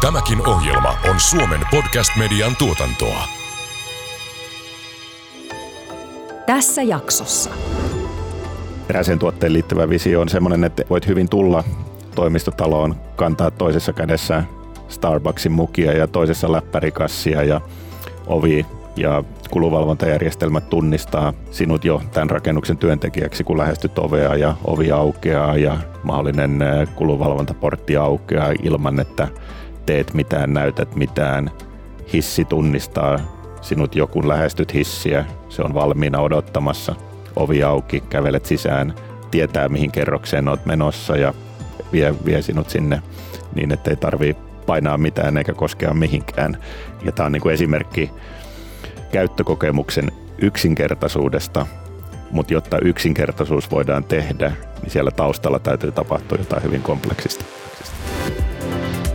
Tämäkin ohjelma on Suomen podcast-median tuotantoa. Tässä jaksossa. Eräseen tuotteen liittyvä visio on sellainen, että voit hyvin tulla toimistotaloon, kantaa toisessa kädessä Starbucksin mukia ja toisessa läppärikassia ja ovi ja kuluvalvontajärjestelmät tunnistaa sinut jo tämän rakennuksen työntekijäksi, kun lähestyt ovea ja ovi aukeaa ja mahdollinen kuluvalvontaportti aukeaa ilman, että teet mitään, näytät mitään. Hissi tunnistaa sinut jo, kun lähestyt hissiä. Se on valmiina odottamassa. Ovi auki, kävelet sisään, tietää mihin kerrokseen olet menossa ja vie, vie sinut sinne niin, ettei tarvii painaa mitään eikä koskea mihinkään. Ja tämä on niin kuin esimerkki käyttökokemuksen yksinkertaisuudesta, mutta jotta yksinkertaisuus voidaan tehdä, niin siellä taustalla täytyy tapahtua jotain hyvin kompleksista.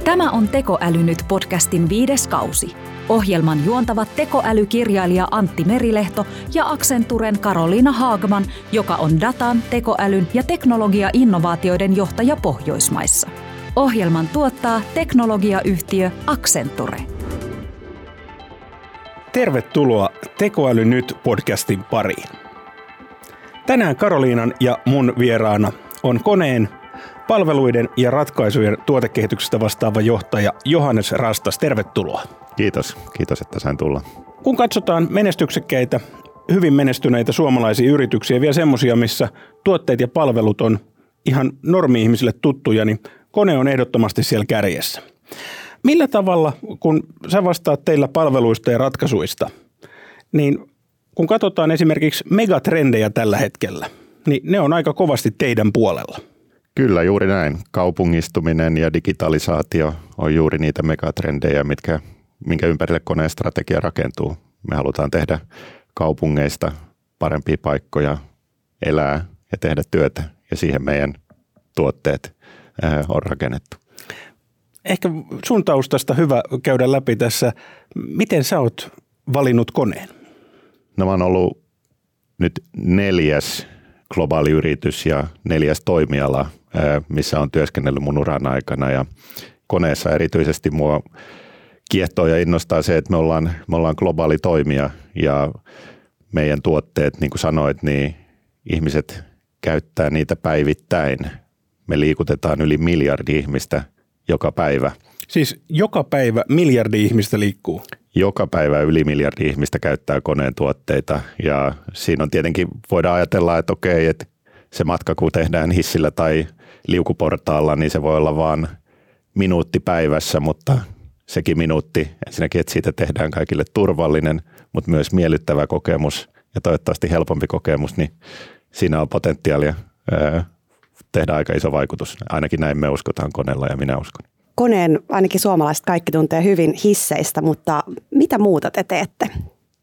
Tämä on Tekoäly nyt podcastin viides kausi. Ohjelman juontavat tekoälykirjailija Antti Merilehto ja Accenturen Karoliina Haagman, joka on datan, tekoälyn ja teknologia-innovaatioiden johtaja Pohjoismaissa. Ohjelman tuottaa teknologiayhtiö Accenture. Tervetuloa Tekoäly nyt podcastin pariin. Tänään Karoliinan ja mun vieraana on koneen palveluiden ja ratkaisujen tuotekehityksestä vastaava johtaja Johannes Rastas. Tervetuloa. Kiitos, kiitos että sain tulla. Kun katsotaan menestyksekkäitä, hyvin menestyneitä suomalaisia yrityksiä, vielä semmoisia, missä tuotteet ja palvelut on ihan normi-ihmisille tuttuja, niin kone on ehdottomasti siellä kärjessä. Millä tavalla, kun sä vastaat teillä palveluista ja ratkaisuista, niin kun katsotaan esimerkiksi megatrendejä tällä hetkellä, niin ne on aika kovasti teidän puolella. Kyllä, juuri näin. Kaupungistuminen ja digitalisaatio on juuri niitä megatrendejä, mitkä, minkä ympärille koneen strategia rakentuu. Me halutaan tehdä kaupungeista parempia paikkoja elää ja tehdä työtä, ja siihen meidän tuotteet on rakennettu. Ehkä sun taustasta hyvä käydä läpi tässä. Miten sä oot valinnut koneen? No mä oon ollut nyt neljäs globaali yritys ja neljäs toimiala, missä on työskennellyt mun uran aikana ja koneessa erityisesti mua kiehtoo ja innostaa se, että me ollaan, me ollaan globaali toimija ja meidän tuotteet, niin kuin sanoit, niin ihmiset käyttää niitä päivittäin. Me liikutetaan yli miljardi ihmistä joka päivä. Siis joka päivä miljardi ihmistä liikkuu? Joka päivä yli miljardi ihmistä käyttää koneen tuotteita ja siinä on tietenkin, voidaan ajatella, että okei, että se matka kun tehdään hissillä tai liukuportaalla, niin se voi olla vain minuutti päivässä, mutta sekin minuutti, ensinnäkin, että siitä tehdään kaikille turvallinen, mutta myös miellyttävä kokemus ja toivottavasti helpompi kokemus, niin siinä on potentiaalia tehdä aika iso vaikutus. Ainakin näin me uskotaan koneella ja minä uskon. Koneen ainakin suomalaiset kaikki tuntee hyvin hisseistä, mutta mitä muuta te teette?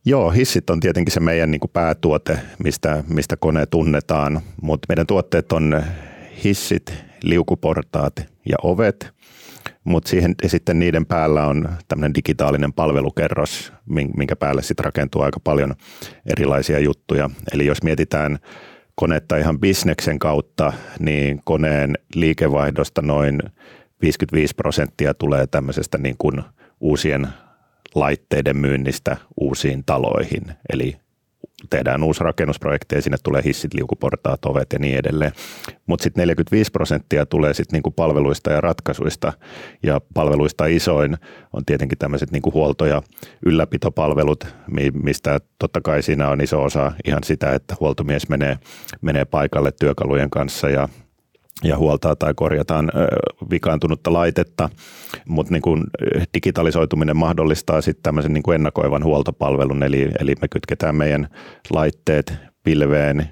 Joo, hissit on tietenkin se meidän niin kuin päätuote, mistä, mistä kone tunnetaan, mutta meidän tuotteet on hissit, liukuportaat ja ovet, mutta siihen sitten niiden päällä on tämmöinen digitaalinen palvelukerros, minkä päälle sitten rakentuu aika paljon erilaisia juttuja. Eli jos mietitään konetta ihan bisneksen kautta, niin koneen liikevaihdosta noin 55 prosenttia tulee tämmöisestä niin kuin uusien laitteiden myynnistä uusiin taloihin. Eli tehdään uusi rakennusprojekti ja sinne tulee hissit, liukuportaat, ovet ja niin edelleen. Mutta sitten 45 prosenttia tulee sitten niinku palveluista ja ratkaisuista. Ja palveluista isoin on tietenkin tämmöiset niinku huolto- ja ylläpitopalvelut, mistä totta kai siinä on iso osa ihan sitä, että huoltomies menee, menee paikalle työkalujen kanssa ja ja huoltaa tai korjataan vikaantunutta laitetta, mutta niin kuin digitalisoituminen mahdollistaa sitten tämmöisen niin kuin ennakoivan huoltopalvelun, eli, eli me kytketään meidän laitteet pilveen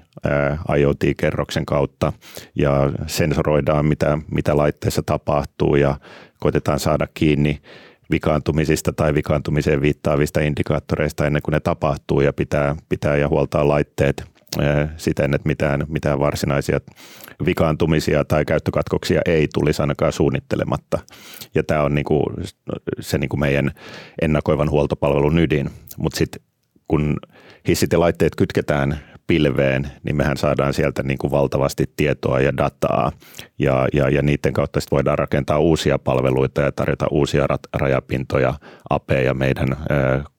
IoT-kerroksen kautta ja sensoroidaan, mitä, mitä laitteessa tapahtuu ja koitetaan saada kiinni vikaantumisista tai vikaantumiseen viittaavista indikaattoreista ennen kuin ne tapahtuu ja pitää, pitää ja huoltaa laitteet siten, että mitään, mitään varsinaisia vikaantumisia tai käyttökatkoksia ei tulisi ainakaan suunnittelematta. Ja tämä on niinku se niinku meidän ennakoivan huoltopalvelun ydin. Mutta sitten kun hissit ja laitteet kytketään pilveen, niin mehän saadaan sieltä niin kuin valtavasti tietoa ja dataa ja, ja, ja niiden kautta sitten voidaan rakentaa uusia palveluita ja tarjota uusia rajapintoja, apeja meidän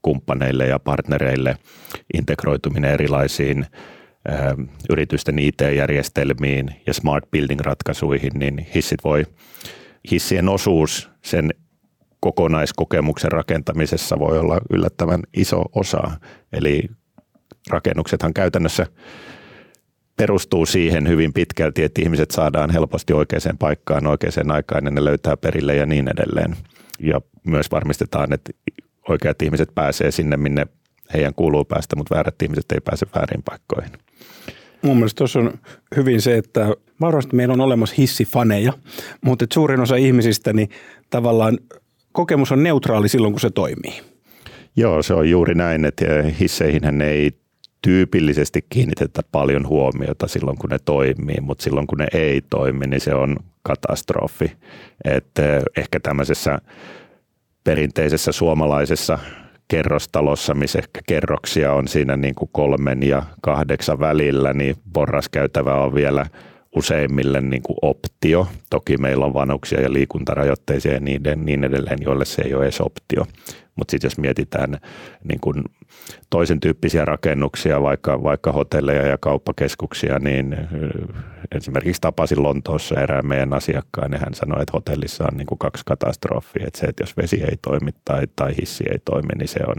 kumppaneille ja partnereille, integroituminen erilaisiin yritysten IT-järjestelmiin ja smart building-ratkaisuihin, niin hissit voi, hissien osuus sen kokonaiskokemuksen rakentamisessa voi olla yllättävän iso osa. Eli rakennuksethan käytännössä perustuu siihen hyvin pitkälti, että ihmiset saadaan helposti oikeaan paikkaan oikeaan aikaan ja ne löytää perille ja niin edelleen. Ja myös varmistetaan, että oikeat ihmiset pääsee sinne, minne heidän kuuluu päästä, mutta väärät ihmiset ei pääse väärin paikkoihin. Mun mielestä tuossa on hyvin se, että varmasti meillä on olemassa hissifaneja, mutta suurin osa ihmisistä niin tavallaan kokemus on neutraali silloin, kun se toimii. Joo, se on juuri näin, että hisseihin ei tyypillisesti kiinnitetä paljon huomiota silloin, kun ne toimii, mutta silloin, kun ne ei toimi, niin se on katastrofi. Että eh, ehkä tämmöisessä perinteisessä suomalaisessa kerrostalossa, missä ehkä kerroksia on siinä niin kuin kolmen ja kahdeksan välillä, niin porraskäytävä on vielä – useimmille niin kuin optio. Toki meillä on vanhuksia ja liikuntarajoitteisia ja niiden, niin edelleen, joille se ei ole edes optio. Mutta sitten jos mietitään niin kuin toisen tyyppisiä rakennuksia, vaikka, vaikka hotelleja ja kauppakeskuksia, niin esimerkiksi tapasin Lontoossa erään meidän asiakkaan ja hän sanoi, että hotellissa on niin kuin kaksi katastrofia. Että se, että jos vesi ei toimi tai, tai hissi ei toimi, niin se on,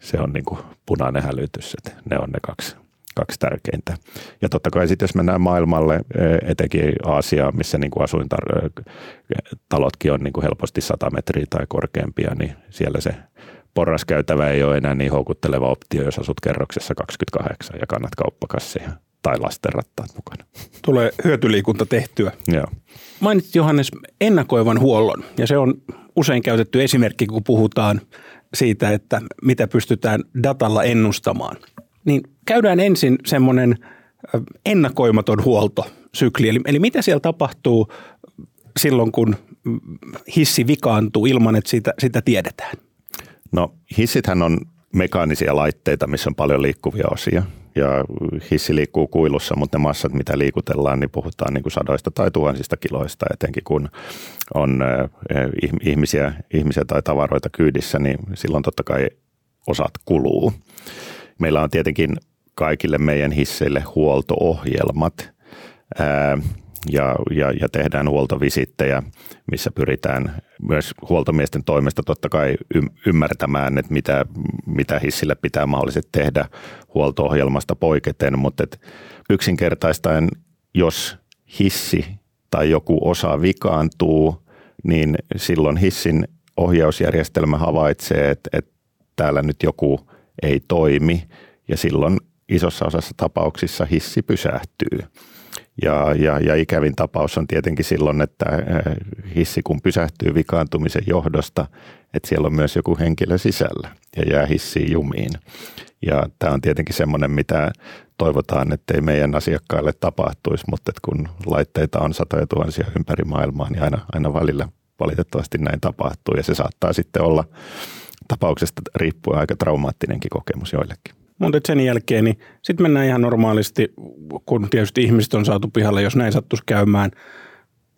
se on niin kuin punainen hälytys. Että ne on ne kaksi kaksi tärkeintä. Ja totta kai sitten jos mennään maailmalle, e, etenkin Aasiaan, missä niin kuin asuintalotkin on niin kuin helposti 100 metriä tai korkeampia, niin siellä se porraskäytävä ei ole enää niin houkutteleva optio, jos asut kerroksessa 28 ja kannat kauppakassia tai lastenrattaat mukana. Tulee hyötyliikunta tehtyä. Joo. Mainitsit Johannes ennakoivan huollon ja se on usein käytetty esimerkki, kun puhutaan siitä, että mitä pystytään datalla ennustamaan – niin käydään ensin semmoinen ennakoimaton huoltosykli. Eli, eli mitä siellä tapahtuu silloin, kun hissi vikaantuu ilman, että sitä, sitä tiedetään? No hissithän on mekaanisia laitteita, missä on paljon liikkuvia osia. Ja hissi liikkuu kuilussa, mutta ne massat, mitä liikutellaan, niin puhutaan niin kuin sadoista tai tuhansista kiloista, etenkin kun on ihmisiä, ihmisiä tai tavaroita kyydissä, niin silloin totta kai osat kuluu. Meillä on tietenkin kaikille meidän hisseille huoltoohjelmat ää, ja, ja, ja tehdään huoltovisittejä, missä pyritään myös huoltomiesten toimesta totta kai ymmärtämään, että mitä, mitä hissille pitää mahdollisesti tehdä huoltoohjelmasta poiketen, mutta et yksinkertaistaen, jos hissi tai joku osa vikaantuu, niin silloin hissin ohjausjärjestelmä havaitsee, että, että täällä nyt joku ei toimi ja silloin isossa osassa tapauksissa hissi pysähtyy. Ja, ja, ja ikävin tapaus on tietenkin silloin, että äh, hissi kun pysähtyy vikaantumisen johdosta, että siellä on myös joku henkilö sisällä ja jää hissiin jumiin. Ja tämä on tietenkin semmoinen, mitä toivotaan, että ei meidän asiakkaille tapahtuisi, mutta kun laitteita on satoja tuhansia ympäri maailmaa, niin aina, aina välillä valitettavasti näin tapahtuu ja se saattaa sitten olla tapauksesta riippuen aika traumaattinenkin kokemus joillekin. Mutta sen jälkeen niin sitten mennään ihan normaalisti, kun tietysti ihmiset on saatu pihalle, jos näin sattuisi käymään.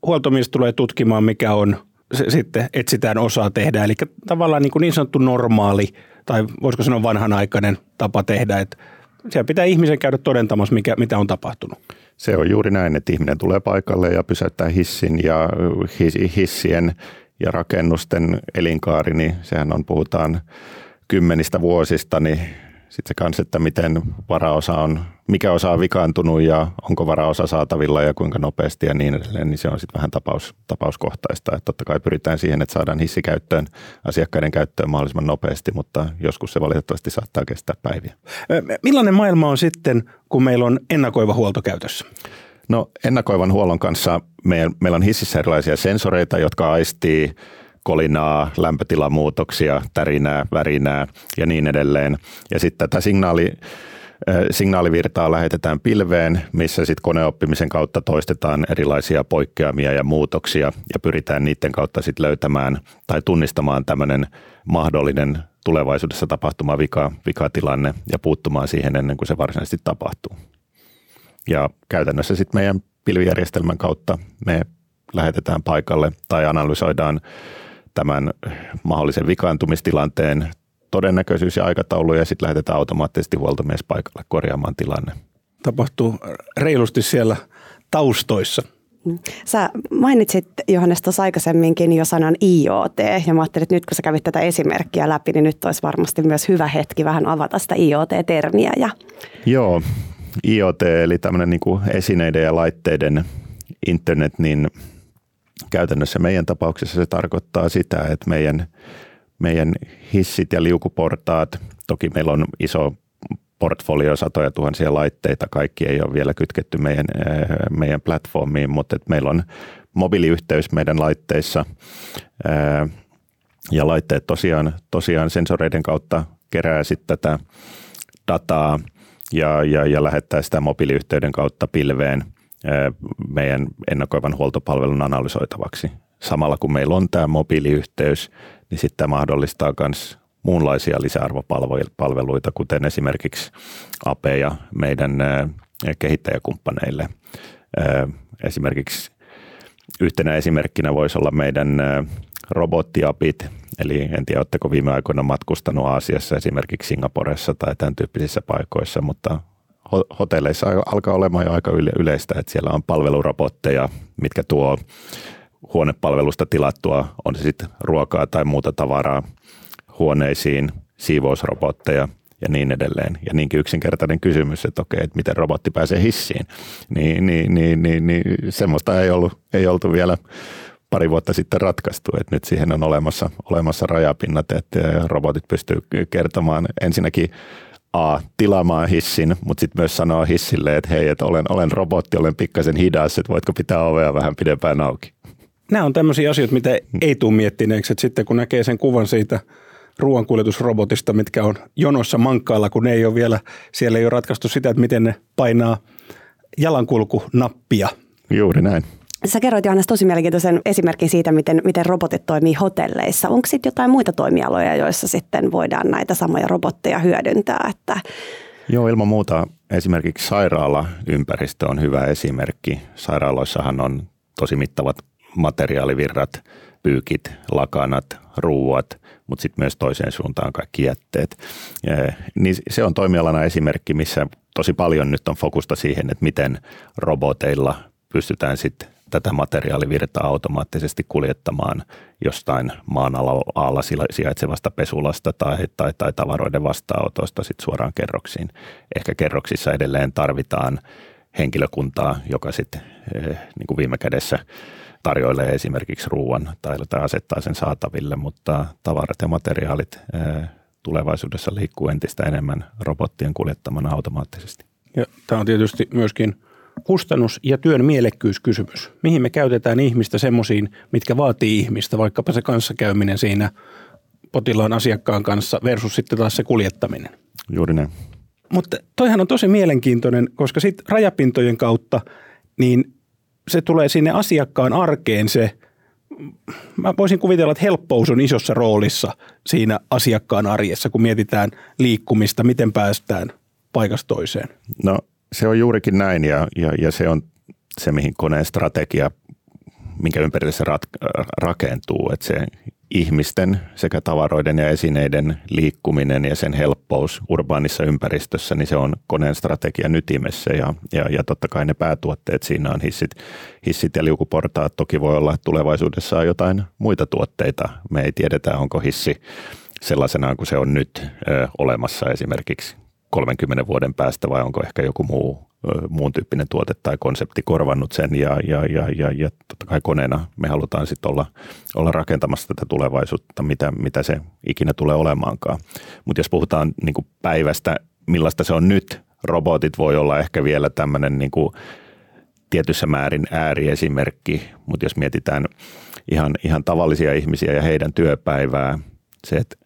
Huoltomies tulee tutkimaan, mikä on, se, sitten etsitään osaa tehdä. Eli tavallaan niin, kuin niin sanottu normaali, tai voisiko sanoa vanhanaikainen tapa tehdä, että siellä pitää ihmisen käydä todentamassa, mikä, mitä on tapahtunut. Se on juuri näin, että ihminen tulee paikalle ja pysäyttää hissin ja hissien ja rakennusten elinkaari, niin sehän on, puhutaan kymmenistä vuosista, niin sitten se kanssa, että miten varaosa on, mikä osa on vikaantunut ja onko varaosa saatavilla ja kuinka nopeasti ja niin edelleen, niin se on sitten vähän tapaus, tapauskohtaista. Että totta kai pyritään siihen, että saadaan hissi käyttöön, asiakkaiden käyttöön mahdollisimman nopeasti, mutta joskus se valitettavasti saattaa kestää päiviä. Millainen maailma on sitten, kun meillä on ennakoiva huolto käytössä? No ennakoivan huollon kanssa meillä, meillä on hississä erilaisia sensoreita, jotka aistii kolinaa, lämpötilamuutoksia, tärinää, värinää ja niin edelleen. Ja sitten tätä signaali, signaalivirtaa lähetetään pilveen, missä sitten koneoppimisen kautta toistetaan erilaisia poikkeamia ja muutoksia ja pyritään niiden kautta sitten löytämään tai tunnistamaan tämmöinen mahdollinen tulevaisuudessa tapahtumaan vika, vikatilanne ja puuttumaan siihen ennen kuin se varsinaisesti tapahtuu. Ja käytännössä sitten meidän pilvijärjestelmän kautta me lähetetään paikalle tai analysoidaan tämän mahdollisen vikaantumistilanteen todennäköisyys ja aikataulu ja sitten lähetetään automaattisesti huoltomies paikalle korjaamaan tilanne. Tapahtuu reilusti siellä taustoissa. Sä mainitsit Johannes tuossa aikaisemminkin jo sanan IoT ja mä ajattelin, että nyt kun sä kävit tätä esimerkkiä läpi, niin nyt olisi varmasti myös hyvä hetki vähän avata sitä IoT-termiä. Ja... Joo, IoT eli tämmöinen niin kuin esineiden ja laitteiden internet, niin käytännössä meidän tapauksessa se tarkoittaa sitä, että meidän, meidän hissit ja liukuportaat, toki meillä on iso portfolio, satoja tuhansia laitteita, kaikki ei ole vielä kytketty meidän, eh, meidän platformiin, mutta että meillä on mobiiliyhteys meidän laitteissa eh, ja laitteet tosiaan, tosiaan sensoreiden kautta kerää sitten tätä dataa ja, ja, ja lähettää sitä mobiiliyhteyden kautta pilveen meidän ennakoivan huoltopalvelun analysoitavaksi. Samalla kun meillä on tämä mobiiliyhteys, niin sitten tämä mahdollistaa myös muunlaisia lisäarvopalveluita, kuten esimerkiksi APEja meidän kehittäjäkumppaneille. Esimerkiksi yhtenä esimerkkinä voisi olla meidän robottiapit, eli en tiedä, oletteko viime aikoina matkustanut Aasiassa, esimerkiksi Singaporessa tai tämän tyyppisissä paikoissa, mutta hotelleissa alkaa olemaan jo aika yleistä, että siellä on palvelurobotteja, mitkä tuo huonepalvelusta tilattua, on se sitten ruokaa tai muuta tavaraa huoneisiin, siivousrobotteja ja niin edelleen. Ja niinkin yksinkertainen kysymys, että okei, että miten robotti pääsee hissiin, niin, niin, niin, niin, niin semmoista ei, ollut, ei oltu vielä pari vuotta sitten ratkaistu, että nyt siihen on olemassa, olemassa rajapinnat, että robotit pystyy kertomaan ensinnäkin A, tilaamaan hissin, mutta sitten myös sanoa hissille, että hei, että olen, olen robotti, olen pikkasen hidas, että voitko pitää ovea vähän pidempään auki. Nämä on tämmöisiä asioita, mitä ei tule miettineeksi, että sitten kun näkee sen kuvan siitä – ruoankuljetusrobotista, mitkä on jonossa mankkaalla, kun ne ei ole vielä, siellä ei ole ratkaistu sitä, että miten ne painaa jalankulkunappia. Juuri näin. Sä kerroit Johannes tosi mielenkiintoisen esimerkin siitä, miten, miten robotit toimii hotelleissa. Onko sitten jotain muita toimialoja, joissa sitten voidaan näitä samoja robotteja hyödyntää? Että... Joo, ilman muuta esimerkiksi sairaalaympäristö on hyvä esimerkki. Sairaaloissahan on tosi mittavat materiaalivirrat, pyykit, lakanat, ruuat, mutta sitten myös toiseen suuntaan kaikki jätteet. Niin se on toimialana esimerkki, missä tosi paljon nyt on fokusta siihen, että miten roboteilla pystytään sitten tätä materiaalivirtaa automaattisesti kuljettamaan jostain maan alla sijaitsevasta pesulasta tai, tai, tai tavaroiden vastaanotosta sit suoraan kerroksiin. Ehkä kerroksissa edelleen tarvitaan henkilökuntaa, joka sitten eh, niin kuin viime kädessä – tarjoilee esimerkiksi ruoan tai, tai asettaa sen saataville, mutta tavarat ja materiaalit tulevaisuudessa liikkuu entistä enemmän robottien kuljettamana automaattisesti. Ja tämä on tietysti myöskin kustannus- ja työn mielekkyyskysymys. Mihin me käytetään ihmistä semmoisiin, mitkä vaatii ihmistä, vaikkapa se kanssakäyminen siinä potilaan asiakkaan kanssa versus sitten taas se kuljettaminen. Juuri näin. Mutta toihan on tosi mielenkiintoinen, koska sitten rajapintojen kautta niin se tulee sinne asiakkaan arkeen se, mä voisin kuvitella, että helppous on isossa roolissa siinä asiakkaan arjessa, kun mietitään liikkumista, miten päästään paikasta toiseen. No se on juurikin näin ja, ja, ja se on se, mihin koneen strategia, minkä ympärille se rat, rakentuu, että se ihmisten sekä tavaroiden ja esineiden liikkuminen ja sen helppous urbaanissa ympäristössä, niin se on koneen strategian ytimessä ja, ja, ja totta kai ne päätuotteet siinä on hissit, hissit ja liukuportaat. Toki voi olla tulevaisuudessa jotain muita tuotteita. Me ei tiedetä, onko hissi sellaisenaan kuin se on nyt ö, olemassa esimerkiksi 30 vuoden päästä vai onko ehkä joku muu muun tyyppinen tuote tai konsepti korvannut sen ja, ja, ja, ja, ja totta kai koneena me halutaan sitten olla, olla rakentamassa tätä tulevaisuutta, mitä, mitä se ikinä tulee olemaankaan. Mutta jos puhutaan niin kuin päivästä, millaista se on nyt, robotit voi olla ehkä vielä tämmöinen niin tietyssä määrin ääriesimerkki, mutta jos mietitään ihan, ihan tavallisia ihmisiä ja heidän työpäivää, se, että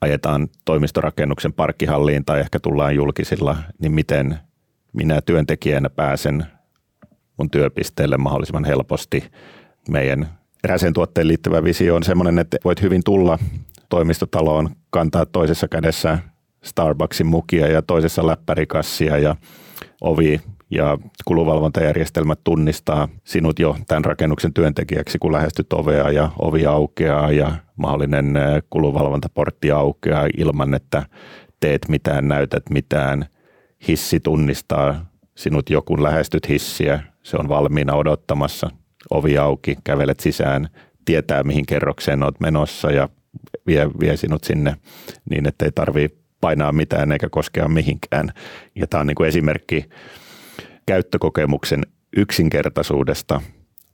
ajetaan toimistorakennuksen parkkihalliin tai ehkä tullaan julkisilla, niin miten minä työntekijänä pääsen mun työpisteelle mahdollisimman helposti. Meidän eräseen tuotteen liittyvä visio on sellainen, että voit hyvin tulla toimistotaloon kantaa toisessa kädessä Starbucksin mukia ja toisessa läppärikassia ja ovi ja kuluvalvontajärjestelmät tunnistaa sinut jo tämän rakennuksen työntekijäksi, kun lähestyt ovea ja ovi aukeaa ja mahdollinen kuluvalvontaportti aukeaa ilman, että teet mitään, näytät mitään. Hissi tunnistaa sinut jo, kun lähestyt hissiä. Se on valmiina odottamassa. Ovi auki, kävelet sisään, tietää mihin kerrokseen olet menossa ja vie, vie sinut sinne niin, että ei tarvitse painaa mitään eikä koskea mihinkään. Ja tämä on niin kuin esimerkki käyttökokemuksen yksinkertaisuudesta,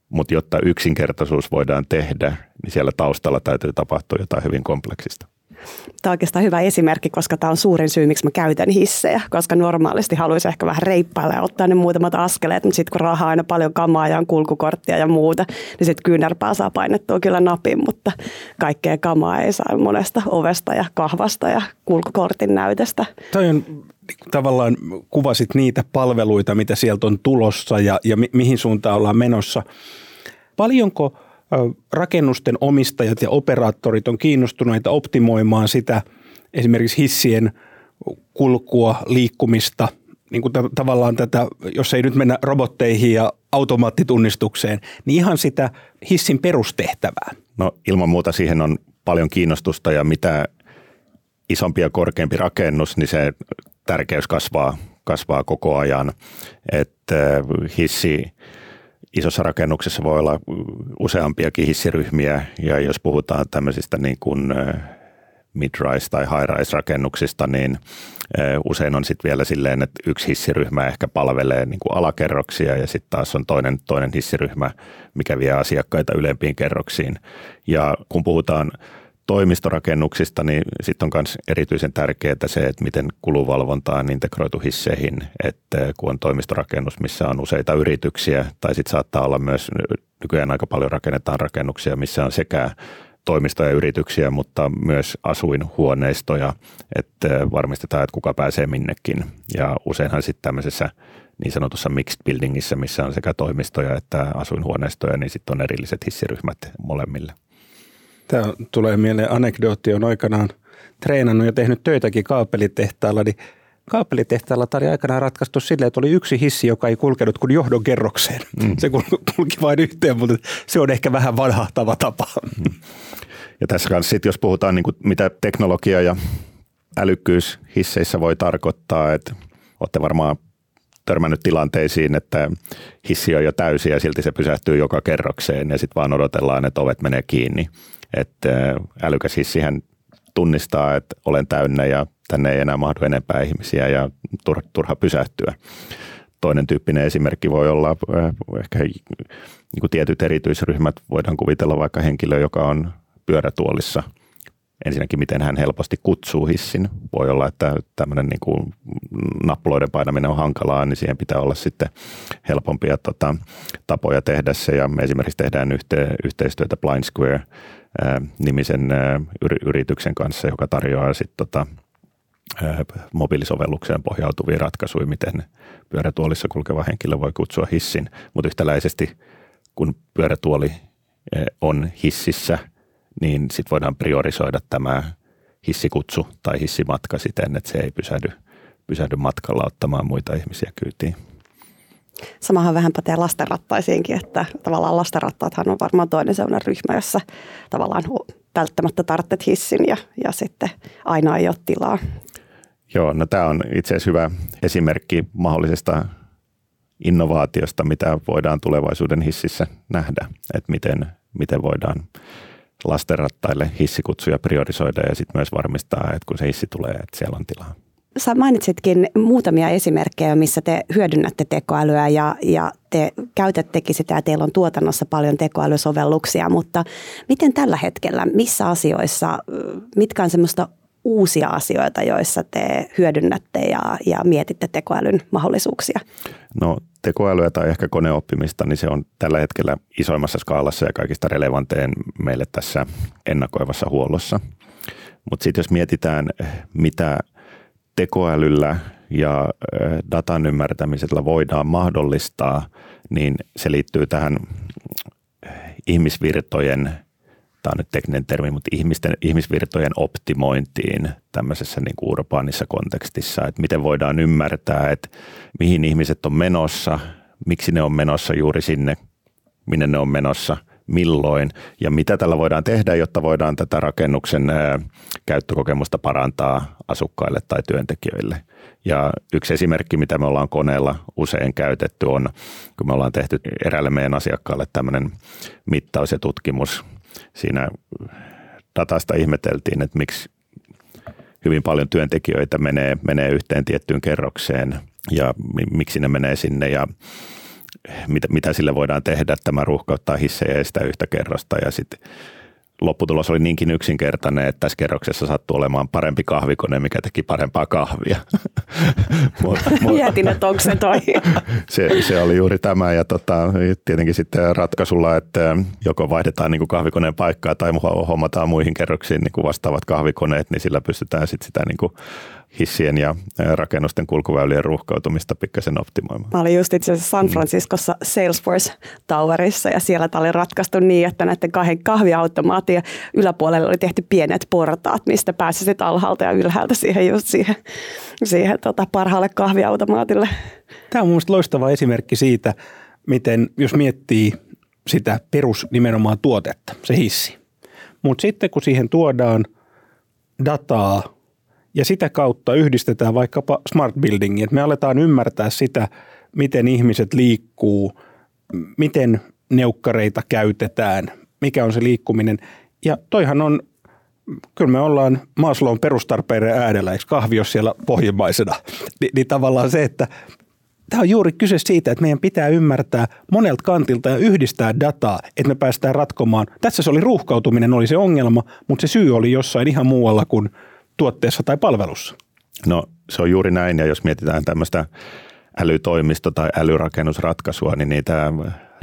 mutta jotta yksinkertaisuus voidaan tehdä, niin siellä taustalla täytyy tapahtua jotain hyvin kompleksista. Tämä on oikeastaan hyvä esimerkki, koska tämä on suurin syy, miksi mä käytän hissejä, koska normaalisti haluaisin ehkä vähän reippailla ja ottaa ne muutamat askeleet, mutta sitten kun rahaa aina paljon kamaa ja on kulkukorttia ja muuta, niin sitten kyynärpää saa painettua kyllä napin, mutta kaikkea kamaa ei saa monesta ovesta ja kahvasta ja kulkukortin näytöstä. Toi on tavallaan kuvasit niitä palveluita, mitä sieltä on tulossa ja, ja mi- mihin suuntaan ollaan menossa. Paljonko – rakennusten omistajat ja operaattorit on kiinnostuneita optimoimaan sitä esimerkiksi hissien kulkua, liikkumista, niin kuin tavallaan tätä, jos ei nyt mennä robotteihin ja automaattitunnistukseen, niin ihan sitä hissin perustehtävää. No ilman muuta siihen on paljon kiinnostusta ja mitä isompi ja korkeampi rakennus, niin se tärkeys kasvaa, kasvaa koko ajan. Että hissi isossa rakennuksessa voi olla useampiakin hissiryhmiä ja jos puhutaan tämmöisistä niin kuin mid-rise tai high-rise rakennuksista, niin usein on sitten vielä silleen, että yksi hissiryhmä ehkä palvelee niin kuin alakerroksia ja sitten taas on toinen, toinen hissiryhmä, mikä vie asiakkaita ylempiin kerroksiin. Ja kun puhutaan toimistorakennuksista, niin sitten on myös erityisen tärkeää se, että miten kuluvalvonta on integroitu hisseihin, että kun on toimistorakennus, missä on useita yrityksiä, tai sitten saattaa olla myös, nykyään aika paljon rakennetaan rakennuksia, missä on sekä toimistoja ja yrityksiä, mutta myös asuinhuoneistoja, että varmistetaan, että kuka pääsee minnekin. Ja useinhan sitten tämmöisessä niin sanotussa mixed buildingissa, missä on sekä toimistoja että asuinhuoneistoja, niin sitten on erilliset hissiryhmät molemmille. Tämä tulee mieleen anekdootti, on aikanaan treenannut ja tehnyt töitäkin kaapelitehtaalla, niin kaapelitehtaalla tämä oli aikanaan ratkaistu silleen, että oli yksi hissi, joka ei kulkenut kuin johdon kerrokseen. Mm. Se kulki vain yhteen, mutta se on ehkä vähän vanhahtava tapa. Mm. Ja tässä kanssa sit, jos puhutaan niin kuin mitä teknologia ja älykkyys hisseissä voi tarkoittaa, että olette varmaan törmännyt tilanteisiin, että hissi on jo täysi ja silti se pysähtyy joka kerrokseen ja sitten vaan odotellaan, että ovet menee kiinni. Että älykäs hissihän tunnistaa, että olen täynnä ja tänne ei enää mahdu enempää ihmisiä ja turha, turha pysähtyä. Toinen tyyppinen esimerkki voi olla ehkä niin kuin tietyt erityisryhmät. Voidaan kuvitella vaikka henkilö, joka on pyörätuolissa – ensinnäkin miten hän helposti kutsuu hissin. Voi olla, että tämmöinen niin kuin nappuloiden painaminen on hankalaa, niin siihen pitää olla sitten helpompia tota, tapoja tehdä se. Ja me esimerkiksi tehdään yhte, yhteistyötä Blind Square nimisen yrityksen kanssa, joka tarjoaa sitten tota, mobiilisovellukseen pohjautuvia ratkaisuja, miten pyörätuolissa kulkeva henkilö voi kutsua hissin. Mutta yhtäläisesti, kun pyörätuoli on hississä – niin sitten voidaan priorisoida tämä hissikutsu tai hissimatka siten, että se ei pysähdy, pysähdy matkalla ottamaan muita ihmisiä kyytiin. Samahan vähän pätee lastenrattaisiinkin, että tavallaan lastenrattaathan on varmaan toinen sellainen ryhmä, jossa tavallaan välttämättä tarvitset hissin ja, ja sitten aina ei ole tilaa. Joo, no tämä on itse asiassa hyvä esimerkki mahdollisesta innovaatiosta, mitä voidaan tulevaisuuden hississä nähdä, että miten, miten voidaan lastenrattaille hissikutsuja priorisoida ja sitten myös varmistaa, että kun se hissi tulee, että siellä on tilaa. Sä mainitsitkin muutamia esimerkkejä, missä te hyödynnätte tekoälyä ja, ja te käytättekin sitä ja teillä on tuotannossa paljon tekoälysovelluksia, mutta miten tällä hetkellä, missä asioissa, mitkä on semmoista uusia asioita, joissa te hyödynnätte ja, ja mietitte tekoälyn mahdollisuuksia? No tekoälyä tai ehkä koneoppimista, niin se on tällä hetkellä isoimmassa skaalassa ja kaikista relevanteen meille tässä ennakoivassa huollossa. Mutta sitten jos mietitään, mitä tekoälyllä ja datan ymmärtämisellä voidaan mahdollistaa, niin se liittyy tähän ihmisvirtojen tämä on nyt tekninen termi, mutta ihmisten, ihmisvirtojen optimointiin tämmöisessä niin kuin urbaanissa kontekstissa, että miten voidaan ymmärtää, että mihin ihmiset on menossa, miksi ne on menossa juuri sinne, minne ne on menossa, milloin ja mitä tällä voidaan tehdä, jotta voidaan tätä rakennuksen käyttökokemusta parantaa asukkaille tai työntekijöille. Ja yksi esimerkki, mitä me ollaan koneella usein käytetty on, kun me ollaan tehty eräälle meidän asiakkaalle tämmöinen mittaus ja tutkimus. Siinä datasta ihmeteltiin, että miksi hyvin paljon työntekijöitä menee, menee yhteen tiettyyn kerrokseen ja miksi ne menee sinne ja mitä, mitä sille voidaan tehdä. Tämä ruuhkauttaa hissejä ja sitä yhtä kerrosta ja sitten lopputulos oli niinkin yksinkertainen, että tässä kerroksessa sattui olemaan parempi kahvikone, mikä teki parempaa kahvia. Mietin, että onko se toi. se, se oli juuri tämä ja tota, tietenkin sitten ratkaisulla, että joko vaihdetaan niin kuin kahvikoneen paikkaa tai hommataan muihin kerroksiin niin kuin vastaavat kahvikoneet, niin sillä pystytään sitten sitä niin kuin hissien ja rakennusten kulkuväylien ruuhkautumista pikkasen optimoimaan. Mä olin just itse asiassa San Franciscossa Salesforce Towerissa ja siellä tämä oli ratkaistu niin, että näiden kahden kahviautomaattien yläpuolelle oli tehty pienet portaat, mistä pääsisit alhaalta ja ylhäältä siihen just siihen, siihen tota parhaalle kahviautomaatille. Tämä on mielestäni loistava esimerkki siitä, miten jos miettii sitä perus nimenomaan tuotetta, se hissi. Mutta sitten kun siihen tuodaan dataa ja sitä kautta yhdistetään vaikkapa smart buildingiin, että me aletaan ymmärtää sitä, miten ihmiset liikkuu, miten neukkareita käytetään, mikä on se liikkuminen. Ja toihan on, kyllä me ollaan Maslown perustarpeiden äärellä, eikö kahvi ole siellä pohjimmaisena, Ni, niin tavallaan se, että Tämä on juuri kyse siitä, että meidän pitää ymmärtää monelta kantilta ja yhdistää dataa, että me päästään ratkomaan. Tässä se oli ruuhkautuminen, oli se ongelma, mutta se syy oli jossain ihan muualla kuin tuotteessa tai palvelussa? No se on juuri näin ja jos mietitään tämmöistä älytoimisto- tai älyrakennusratkaisua, niin niitä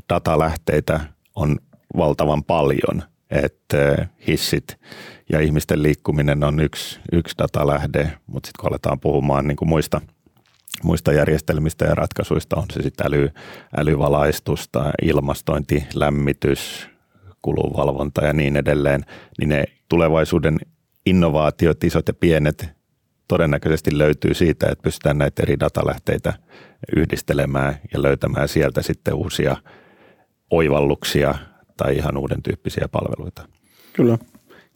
datalähteitä on valtavan paljon. Että hissit ja ihmisten liikkuminen on yksi, yksi datalähde, mutta sitten kun aletaan puhumaan niin kuin muista, muista järjestelmistä ja ratkaisuista, on se sitten äly, älyvalaistusta, ilmastointi, lämmitys, kulunvalvonta ja niin edelleen, niin ne tulevaisuuden innovaatiot, isot ja pienet, todennäköisesti löytyy siitä, että pystytään näitä eri datalähteitä yhdistelemään ja löytämään sieltä sitten uusia oivalluksia tai ihan uuden tyyppisiä palveluita. Kyllä.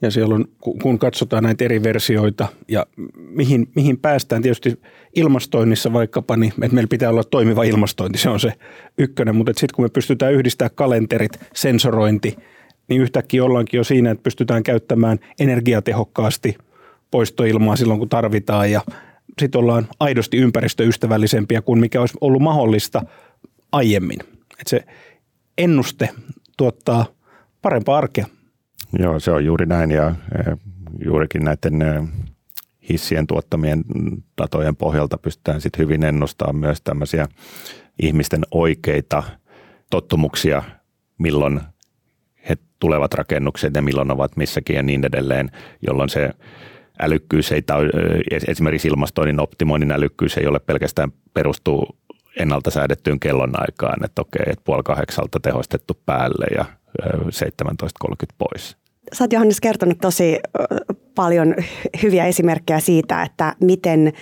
Ja siellä on, kun katsotaan näitä eri versioita ja mihin, mihin päästään tietysti ilmastoinnissa vaikkapa, niin että meillä pitää olla toimiva ilmastointi, se on se ykkönen, mutta sitten kun me pystytään yhdistämään kalenterit, sensorointi – niin yhtäkkiä ollaankin jo siinä, että pystytään käyttämään energiatehokkaasti poistoilmaa silloin, kun tarvitaan ja sitten ollaan aidosti ympäristöystävällisempiä kuin mikä olisi ollut mahdollista aiemmin. Et se ennuste tuottaa parempaa arkea. Joo, se on juuri näin ja e, juurikin näiden e, hissien tuottamien datojen pohjalta pystytään sitten hyvin ennustamaan myös tämmöisiä ihmisten oikeita tottumuksia, milloin tulevat rakennukset ja milloin ovat missäkin ja niin edelleen, jolloin se älykkyys ei, esimerkiksi ilmastoinnin optimoinnin älykkyys ei ole pelkästään perustuu ennalta säädettyyn kellonaikaan, että okei, että puoli kahdeksalta tehostettu päälle ja 17.30 pois. Sä oot Johannes kertonut tosi paljon hyviä esimerkkejä siitä, että miten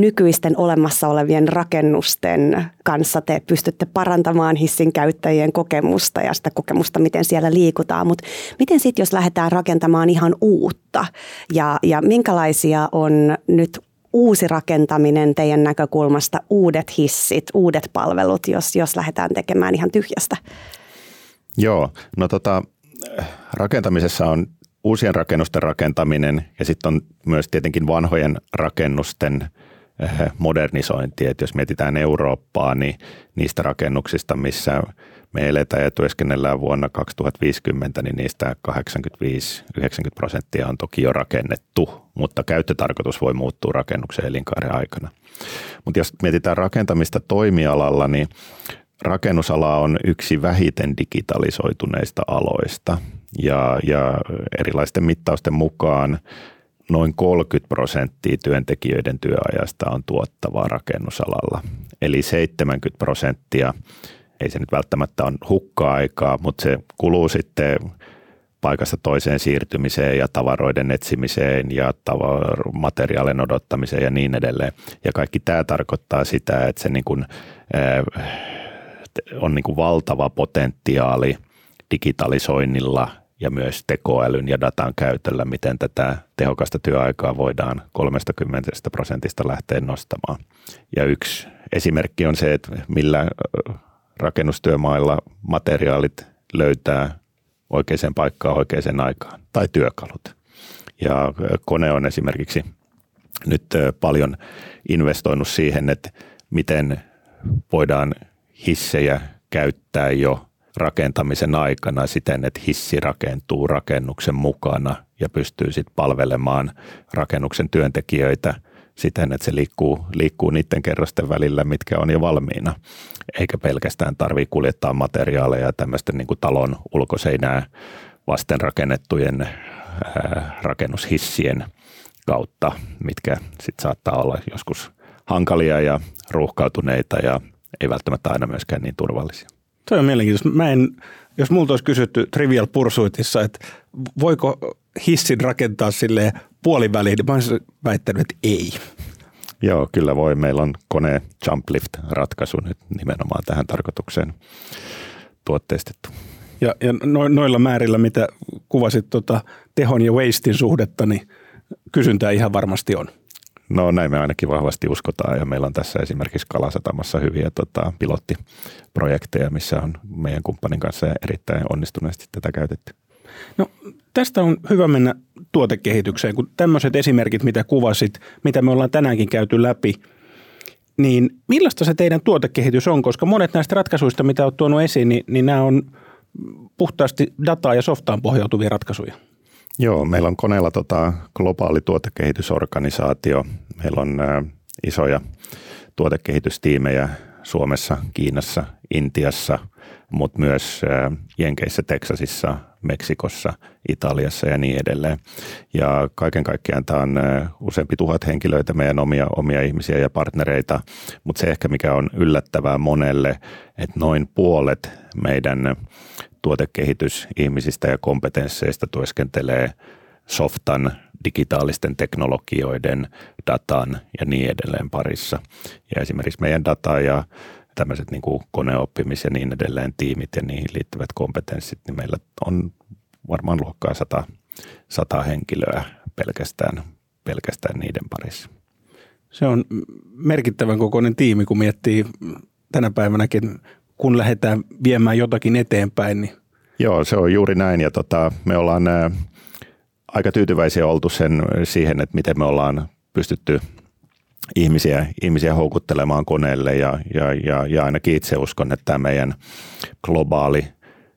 nykyisten olemassa olevien rakennusten kanssa te pystytte parantamaan hissin käyttäjien kokemusta ja sitä kokemusta, miten siellä liikutaan. Mutta miten sitten, jos lähdetään rakentamaan ihan uutta ja, ja minkälaisia on nyt uusi rakentaminen teidän näkökulmasta, uudet hissit, uudet palvelut, jos, jos lähdetään tekemään ihan tyhjästä? Joo, no tota, rakentamisessa on uusien rakennusten rakentaminen ja sitten on myös tietenkin vanhojen rakennusten modernisointi. Että jos mietitään Eurooppaa, niin niistä rakennuksista, missä me eletään ja työskennellään vuonna 2050, niin niistä 85-90 prosenttia on toki jo rakennettu, mutta käyttötarkoitus voi muuttua rakennuksen elinkaaren aikana. Mutta jos mietitään rakentamista toimialalla, niin rakennusala on yksi vähiten digitalisoituneista aloista ja, ja erilaisten mittausten mukaan noin 30 prosenttia työntekijöiden työajasta on tuottavaa rakennusalalla. Eli 70 prosenttia, ei se nyt välttämättä on hukkaa aikaa, mutta se kuluu sitten paikasta toiseen siirtymiseen ja tavaroiden etsimiseen ja tavar- materiaalien odottamiseen ja niin edelleen. Ja kaikki tämä tarkoittaa sitä, että se niin kuin, on niin kuin valtava potentiaali digitalisoinnilla ja myös tekoälyn ja datan käytöllä, miten tätä tehokasta työaikaa voidaan 30 prosentista lähteä nostamaan. Ja yksi esimerkki on se, että millä rakennustyömailla materiaalit löytää oikeaan paikkaan oikeaan aikaan tai työkalut. Ja kone on esimerkiksi nyt paljon investoinut siihen, että miten voidaan hissejä käyttää jo rakentamisen aikana siten, että hissi rakentuu rakennuksen mukana ja pystyy sitten palvelemaan rakennuksen työntekijöitä siten, että se liikkuu, liikkuu niiden kerrosten välillä, mitkä on jo valmiina. Eikä pelkästään tarvitse kuljettaa materiaaleja tämmöisten niin kuin talon ulkoseinää vasten rakennettujen ää, rakennushissien kautta, mitkä sitten saattaa olla joskus hankalia ja ruuhkautuneita ja ei välttämättä aina myöskään niin turvallisia. Toi on mielenkiintoista. Mä en, jos multa olisi kysytty Trivial Pursuitissa, että voiko hissin rakentaa sille puoliväliin, niin mä olisin väittänyt, että ei. Joo, kyllä voi. Meillä on kone Jumplift-ratkaisu nyt nimenomaan tähän tarkoitukseen tuotteistettu. Ja, ja no, noilla määrillä, mitä kuvasit tota, tehon ja wastein suhdetta, niin kysyntää ihan varmasti on. No näin me ainakin vahvasti uskotaan ja meillä on tässä esimerkiksi Kalasatamassa hyviä tota, pilottiprojekteja, missä on meidän kumppanin kanssa erittäin onnistuneesti tätä käytetty. No tästä on hyvä mennä tuotekehitykseen, kun tämmöiset esimerkit, mitä kuvasit, mitä me ollaan tänäänkin käyty läpi, niin millaista se teidän tuotekehitys on? Koska monet näistä ratkaisuista, mitä olet tuonut esiin, niin, niin nämä on puhtaasti dataa ja softaan pohjautuvia ratkaisuja. Joo, meillä on koneella tota globaali tuotekehitysorganisaatio. Meillä on ä, isoja tuotekehitystiimejä Suomessa, Kiinassa, Intiassa, mutta myös ä, Jenkeissä, Teksasissa, Meksikossa, Italiassa ja niin edelleen. Ja kaiken kaikkiaan tämä on useampi tuhat henkilöitä, meidän omia, omia ihmisiä ja partnereita, mutta se ehkä mikä on yllättävää monelle, että noin puolet meidän tuotekehitysihmisistä ja kompetensseista työskentelee softan, digitaalisten teknologioiden, datan ja niin edelleen parissa. Ja esimerkiksi meidän data ja tämmöiset niin kuin koneoppimis ja niin edelleen tiimit ja niihin liittyvät kompetenssit, niin meillä on varmaan luokkaa sata, sata henkilöä pelkästään, pelkästään niiden parissa. Se on merkittävän kokoinen tiimi, kun miettii tänä päivänäkin, kun lähdetään viemään jotakin eteenpäin. Niin... Joo, se on juuri näin ja tota, me ollaan ää, aika tyytyväisiä oltu sen, siihen, että miten me ollaan pystytty ihmisiä, ihmisiä houkuttelemaan koneelle ja, ja, ja, ja ainakin itse uskon, että tämä meidän globaali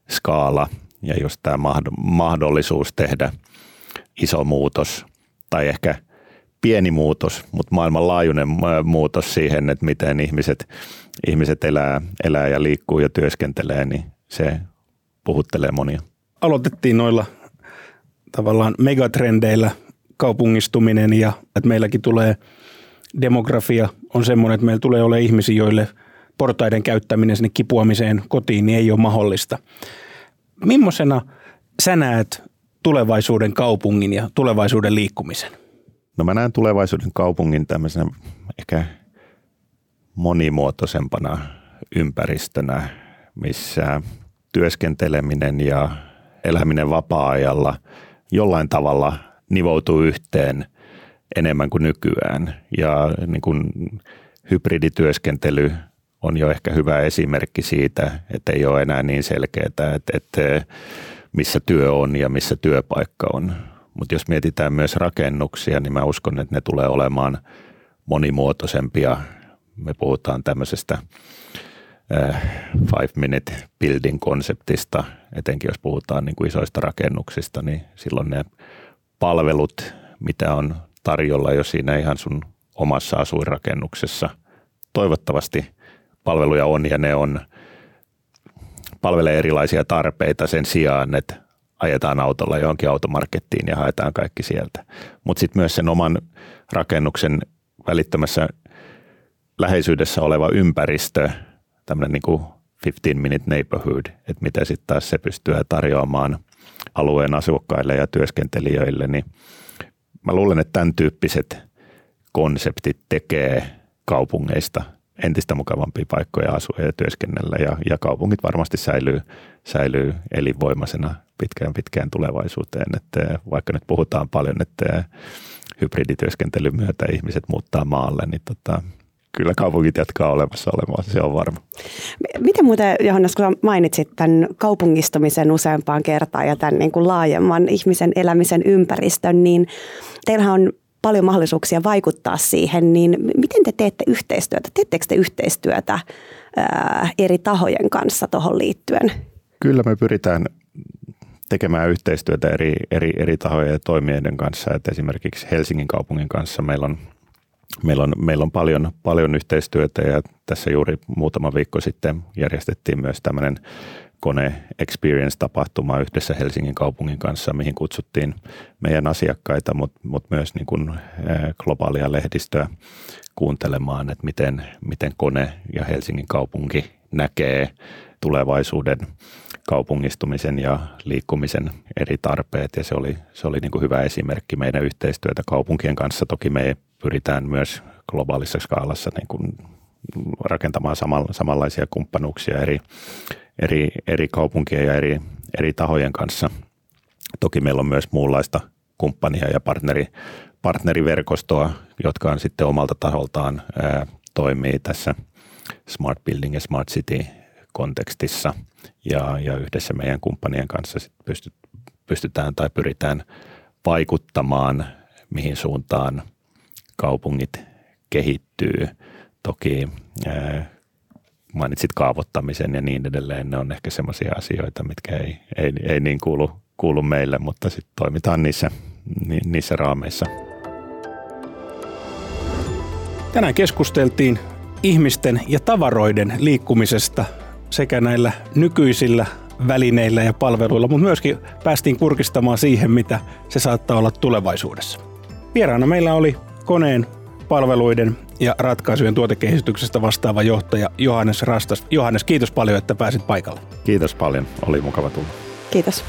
skaala ja jos tämä mahdollisuus tehdä iso muutos tai ehkä pieni muutos, mutta maailmanlaajuinen muutos siihen, että miten ihmiset, ihmiset elää, elää ja liikkuu ja työskentelee, niin se puhuttelee monia. Aloitettiin noilla tavallaan megatrendeillä kaupungistuminen ja että meilläkin tulee – demografia on semmoinen, että meillä tulee olemaan ihmisiä, joille portaiden käyttäminen sinne kipuamiseen kotiin niin ei ole mahdollista. Mimmoisena sä näet tulevaisuuden kaupungin ja tulevaisuuden liikkumisen? No mä näen tulevaisuuden kaupungin tämmöisenä ehkä monimuotoisempana ympäristönä, missä työskenteleminen ja eläminen vapaa-ajalla jollain tavalla nivoutuu yhteen – enemmän kuin nykyään. Ja niin kuin hybridityöskentely on jo ehkä hyvä esimerkki siitä, että ei ole enää niin selkeää, että, että missä työ on ja missä työpaikka on. Mutta jos mietitään myös rakennuksia, niin mä uskon, että ne tulee olemaan monimuotoisempia. Me puhutaan tämmöisestä äh, five minute building konseptista, etenkin jos puhutaan niin kuin isoista rakennuksista, niin silloin ne palvelut, mitä on tarjolla jo siinä ihan sun omassa asuinrakennuksessa. Toivottavasti palveluja on ja ne on, palvelee erilaisia tarpeita sen sijaan, että ajetaan autolla johonkin automarkettiin ja haetaan kaikki sieltä. Mutta sitten myös sen oman rakennuksen välittömässä läheisyydessä oleva ympäristö, tämmöinen niin kuin 15 minute neighborhood, että miten sitten taas se pystyy tarjoamaan alueen asukkaille ja työskentelijöille, niin mä luulen, että tämän tyyppiset konseptit tekee kaupungeista entistä mukavampia paikkoja asua ja työskennellä ja, ja kaupungit varmasti säilyy, säilyy elinvoimaisena pitkään pitkään tulevaisuuteen. Että vaikka nyt puhutaan paljon, että hybridityöskentelyn myötä ihmiset muuttaa maalle, niin tota, kyllä kaupungit jatkaa olemassa olemaan, se on varma. Miten muuten, Johannes, kun mainitsit tämän kaupungistumisen useampaan kertaan ja tämän niin kuin laajemman ihmisen elämisen ympäristön, niin teillähän on paljon mahdollisuuksia vaikuttaa siihen, niin miten te teette yhteistyötä? Teettekö te yhteistyötä ää, eri tahojen kanssa tuohon liittyen? Kyllä me pyritään tekemään yhteistyötä eri, eri, eri tahojen ja toimijoiden kanssa. Että esimerkiksi Helsingin kaupungin kanssa meillä on, meillä on, meillä on paljon, paljon yhteistyötä ja tässä juuri muutama viikko sitten järjestettiin myös tämmöinen kone experience-tapahtuma yhdessä Helsingin kaupungin kanssa, mihin kutsuttiin meidän asiakkaita, mutta mut myös niin kuin globaalia lehdistöä kuuntelemaan, että miten, miten kone ja Helsingin kaupunki näkee tulevaisuuden kaupungistumisen ja liikkumisen eri tarpeet ja se oli, se oli niin kuin hyvä esimerkki meidän yhteistyötä kaupunkien kanssa. Toki me pyritään myös globaalissa skaalassa niin kuin rakentamaan samanlaisia kumppanuuksia eri, eri, eri kaupunkien ja eri, eri tahojen kanssa. Toki meillä on myös muunlaista kumppania ja partneri, partneriverkostoa, jotka on sitten omalta taholtaan ää, toimii tässä Smart Building ja Smart City kontekstissa ja, ja yhdessä meidän kumppanien kanssa sit pystyt, pystytään tai pyritään vaikuttamaan, mihin suuntaan kaupungit kehittyy. Toki mainitsit kaavoittamisen ja niin edelleen, ne on ehkä semmoisia asioita, mitkä ei, ei, ei niin kuulu, kuulu meille, mutta sitten toimitaan niissä, ni, niissä raameissa. Tänään keskusteltiin ihmisten ja tavaroiden liikkumisesta sekä näillä nykyisillä välineillä ja palveluilla, mutta myöskin päästiin kurkistamaan siihen, mitä se saattaa olla tulevaisuudessa. Vieraana meillä oli koneen palveluiden ja ratkaisujen tuotekehityksestä vastaava johtaja Johannes Rastas. Johannes, kiitos paljon, että pääsit paikalle. Kiitos paljon, oli mukava tulla. Kiitos.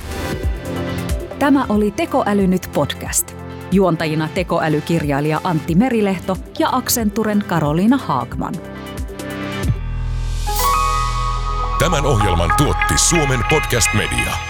Tämä oli Tekoäly nyt podcast. Juontajina tekoälykirjailija Antti Merilehto ja Accenturen Karoliina Haagman. Tämän ohjelman tuotti Suomen Podcast Media.